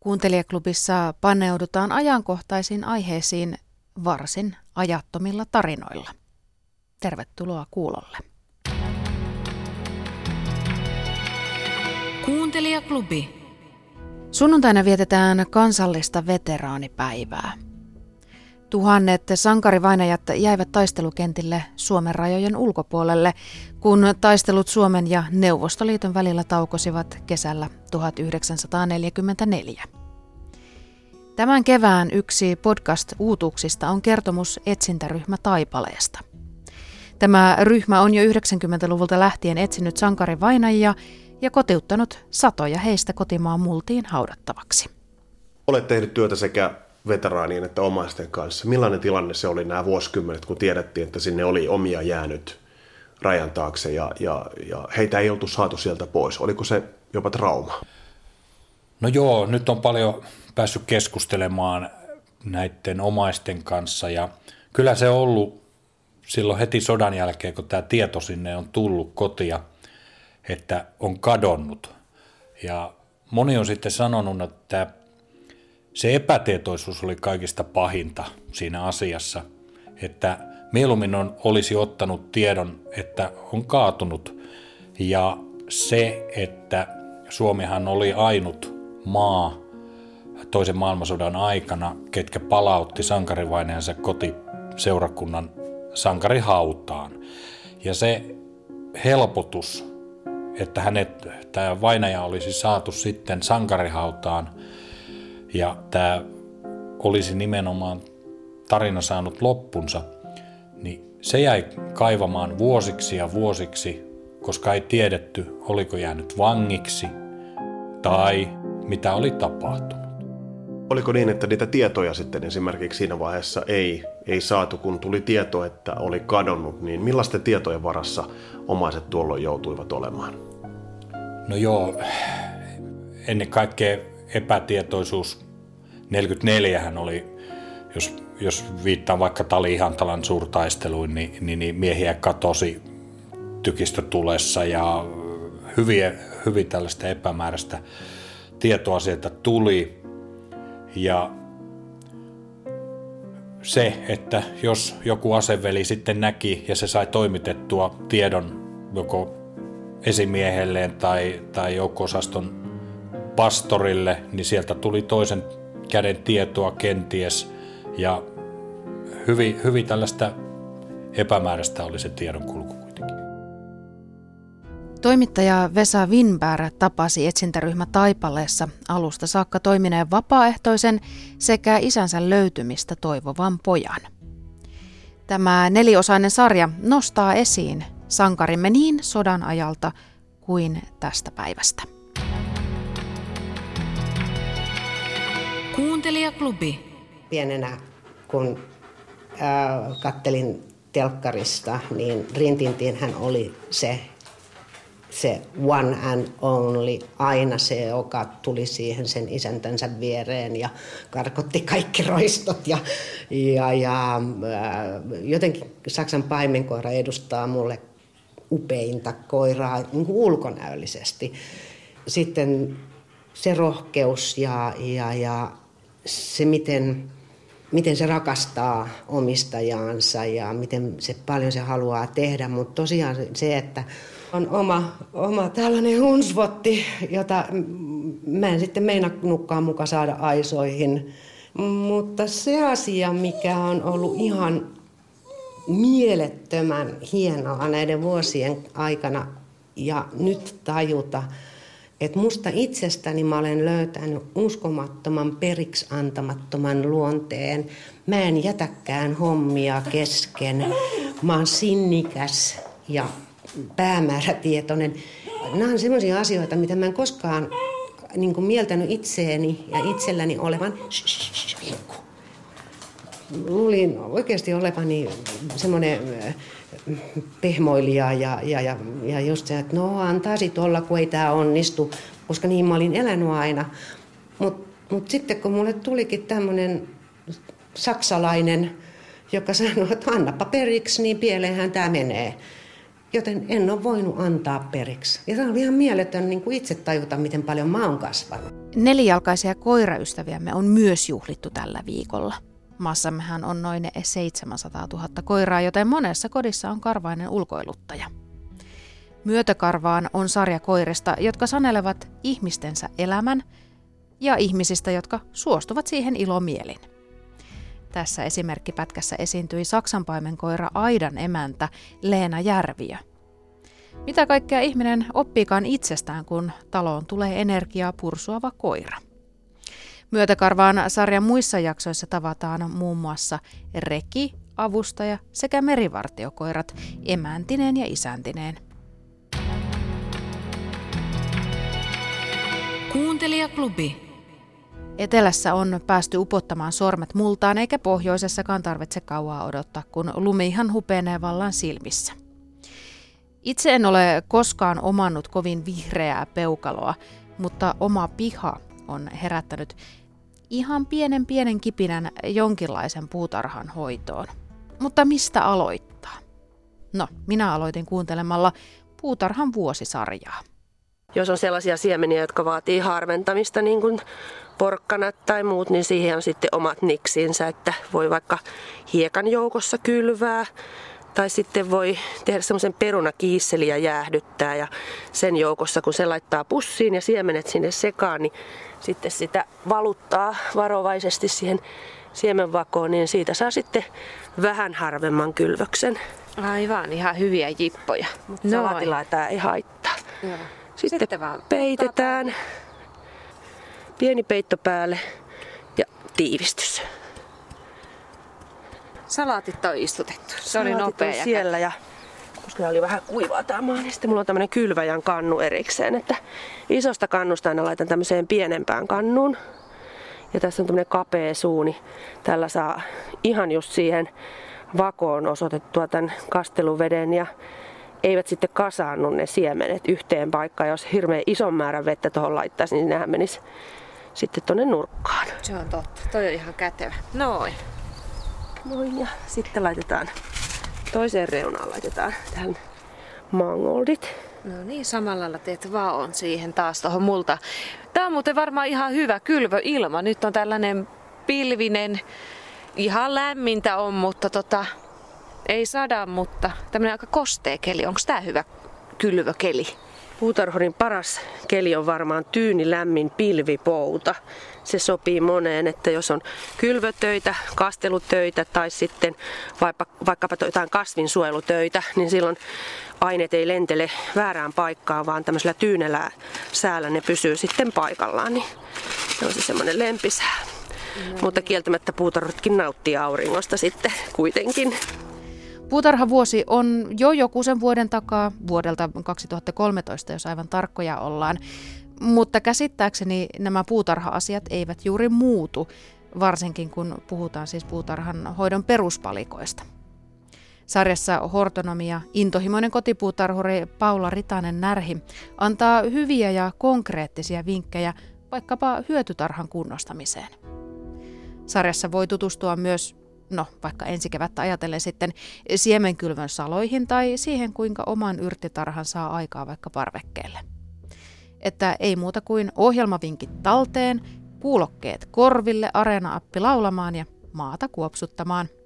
Kuuntelijaklubissa paneudutaan ajankohtaisiin aiheisiin varsin ajattomilla tarinoilla. Tervetuloa kuulolle. Kuuntelijaklubi. Sunnuntaina vietetään kansallista veteraanipäivää. Tuhannet sankarivainajat jäivät taistelukentille Suomen rajojen ulkopuolelle, kun taistelut Suomen ja Neuvostoliiton välillä taukosivat kesällä 1944. Tämän kevään yksi podcast-uutuuksista on kertomus etsintäryhmä Taipaleesta. Tämä ryhmä on jo 90-luvulta lähtien etsinyt sankarivainajia ja kotiuttanut satoja heistä kotimaan multiin haudattavaksi. Olet tehnyt työtä sekä veteraanien että omaisten kanssa. Millainen tilanne se oli nämä vuosikymmenet, kun tiedettiin, että sinne oli omia jäänyt rajan taakse ja, ja, ja heitä ei oltu saatu sieltä pois? Oliko se jopa trauma? No joo, nyt on paljon päässyt keskustelemaan näiden omaisten kanssa ja kyllä se on ollut silloin heti sodan jälkeen, kun tämä tieto sinne on tullut kotia, että on kadonnut. Ja moni on sitten sanonut, että se epätietoisuus oli kaikista pahinta siinä asiassa, että mieluummin on, olisi ottanut tiedon, että on kaatunut ja se, että Suomihan oli ainut maa toisen maailmansodan aikana, ketkä palautti sankarivaineensa kotiseurakunnan sankarihautaan. Ja se helpotus, että hänet, tämä vainaja olisi saatu sitten sankarihautaan ja tämä olisi nimenomaan tarina saanut loppunsa, niin se jäi kaivamaan vuosiksi ja vuosiksi, koska ei tiedetty, oliko jäänyt vangiksi tai mitä oli tapahtunut. Oliko niin, että niitä tietoja sitten esimerkiksi siinä vaiheessa ei, ei saatu, kun tuli tieto, että oli kadonnut, niin millaisten tietojen varassa omaiset tuolloin joutuivat olemaan? No joo, ennen kaikkea epätietoisuus 44 hän oli, jos, jos viittaan vaikka Tali Ihantalan suurtaisteluin, niin, niin, niin miehiä katosi tykistötulessa ja hyviä, hyvin tällaista epämääräistä tietoa sieltä tuli. Ja se, että jos joku aseveli sitten näki ja se sai toimitettua tiedon joko esimiehelleen tai, tai joukko-osaston pastorille, niin sieltä tuli toisen käden tietoa kenties ja hyvin, hyvin tällaista epämääräistä oli se tiedonkulku kuitenkin. Toimittaja Vesa Winberg tapasi etsintäryhmä Taipaleessa alusta saakka toimineen vapaaehtoisen sekä isänsä löytymistä toivovan pojan. Tämä neliosainen sarja nostaa esiin sankarimme niin sodan ajalta kuin tästä päivästä. Kuuntelijaklubi. Pienenä, kun äh, kattelin telkkarista, niin Rintintin hän oli se, se one and only, aina se, joka tuli siihen sen isäntänsä viereen ja karkotti kaikki roistot. Ja, ja, ja äh, jotenkin Saksan paimenkoira edustaa mulle upeinta koiraa niin ulkonäöllisesti. Sitten se rohkeus ja, ja, ja se, miten, miten se rakastaa omistajaansa ja miten se paljon se haluaa tehdä, mutta tosiaan se, että on oma, oma tällainen hunsvotti, jota mä en sitten meinannutkaan muka saada aisoihin. Mutta se asia, mikä on ollut ihan mielettömän hienoa näiden vuosien aikana ja nyt tajuta, että musta itsestäni mä olen löytänyt uskomattoman periksi antamattoman luonteen. Mä en jätäkään hommia kesken. Mä oon sinnikäs ja päämäärätietoinen. Nämä on sellaisia asioita, mitä mä en koskaan niin kuin mieltänyt itseeni ja itselläni olevan luulin oikeasti olevani semmoinen pehmoilija ja, ja, ja, ja just se, että no antaisi olla, kun ei tämä onnistu, koska niin mä olin elänyt aina. Mutta mut sitten kun mulle tulikin tämmöinen saksalainen, joka sanoi, että annapa periksi, niin pieleenhän tämä menee. Joten en ole voinut antaa periksi. Ja tämä on ihan mieletön niin kuin itse tajuta, miten paljon mä oon kasvanut. Nelijalkaisia koiraystäviämme on myös juhlittu tällä viikolla. Maassammehan on noin 700 000 koiraa, joten monessa kodissa on karvainen ulkoiluttaja. Myötäkarvaan on sarja koirista, jotka sanelevat ihmistensä elämän ja ihmisistä, jotka suostuvat siihen ilomielin. Tässä esimerkkipätkässä esiintyi saksanpaimenkoira Aidan emäntä Leena Järviö. Mitä kaikkea ihminen oppiikaan itsestään, kun taloon tulee energiaa pursuava koira? Myötäkarvaan sarjan muissa jaksoissa tavataan muun muassa reki, avustaja sekä merivartiokoirat emäntineen ja isäntineen. Kuuntelijaklubi. Etelässä on päästy upottamaan sormet multaan, eikä pohjoisessakaan tarvitse kauaa odottaa, kun lumi ihan hupenee vallan silmissä. Itse en ole koskaan omannut kovin vihreää peukaloa, mutta oma piha on herättänyt ihan pienen pienen kipinän jonkinlaisen puutarhan hoitoon. Mutta mistä aloittaa? No, minä aloitin kuuntelemalla puutarhan vuosisarjaa. Jos on sellaisia siemeniä, jotka vaatii harventamista, niin kuin porkkanat tai muut, niin siihen on sitten omat niksinsä, että voi vaikka hiekan joukossa kylvää tai sitten voi tehdä semmoisen perunakiisseli ja jäähdyttää ja sen joukossa kun se laittaa pussiin ja siemenet sinne sekaan, niin sitten sitä valuttaa varovaisesti siihen siemenvakoon, niin siitä saa sitten vähän harvemman kylvöksen. Aivan, ihan hyviä jippoja. Mutta salatilla tämä ei haittaa. Joo. Sitten, sitten vaan peitetään. Pieni peitto päälle ja tiivistys. Salaatit on istutettu. Se Salaatit oli nopea. Siellä ja koska oli vähän kuivaa tämä maa, niin sitten mulla on tämmöinen kylväjän kannu erikseen, että isosta kannusta aina laitan tämmöiseen pienempään kannuun. Ja tässä on tämmöinen kapea suuni. Tällä saa ihan just siihen vakoon osoitettua tämän kasteluveden ja eivät sitten kasaannu ne siemenet yhteen paikkaan. Jos hirveän ison määrän vettä tuohon laittaisi, niin nehän menisi sitten tuonne nurkkaan. Se on totta. Toi on ihan kätevä. Noin. Noin ja sitten laitetaan toiseen reunaan laitetaan tähän mangoldit. No niin, samalla lailla teet vaan siihen taas tuohon multa. Tää on muuten varmaan ihan hyvä kylvöilma. Nyt on tällainen pilvinen, ihan lämmintä on, mutta tota, ei sada, mutta tämmöinen aika kostea keli. Onko tää hyvä kylvökeli? Puutarhurin paras keli on varmaan tyyni lämmin pilvipouta. Se sopii moneen, että jos on kylvötöitä, kastelutöitä tai sitten vaikka, vaikkapa jotain kasvinsuojelutöitä, niin silloin aineet ei lentele väärään paikkaan, vaan tämmöisellä tyynellä säällä ne pysyy sitten paikallaan. Niin se on se semmoinen lempisää. No, Mutta kieltämättä puutarhutkin nauttii auringosta sitten kuitenkin. Puutarhavuosi on jo joku sen vuoden takaa, vuodelta 2013, jos aivan tarkkoja ollaan. Mutta käsittääkseni nämä puutarha-asiat eivät juuri muutu, varsinkin kun puhutaan siis puutarhan hoidon peruspalikoista. Sarjassa Hortonomia intohimoinen kotipuutarhuri Paula Ritanen Närhi antaa hyviä ja konkreettisia vinkkejä vaikkapa hyötytarhan kunnostamiseen. Sarjassa voi tutustua myös no vaikka ensi kevättä ajatellen sitten siemenkylvön saloihin tai siihen, kuinka oman yrttitarhan saa aikaa vaikka parvekkeelle. Että ei muuta kuin ohjelmavinkit talteen, kuulokkeet korville, areena-appi laulamaan ja maata kuopsuttamaan –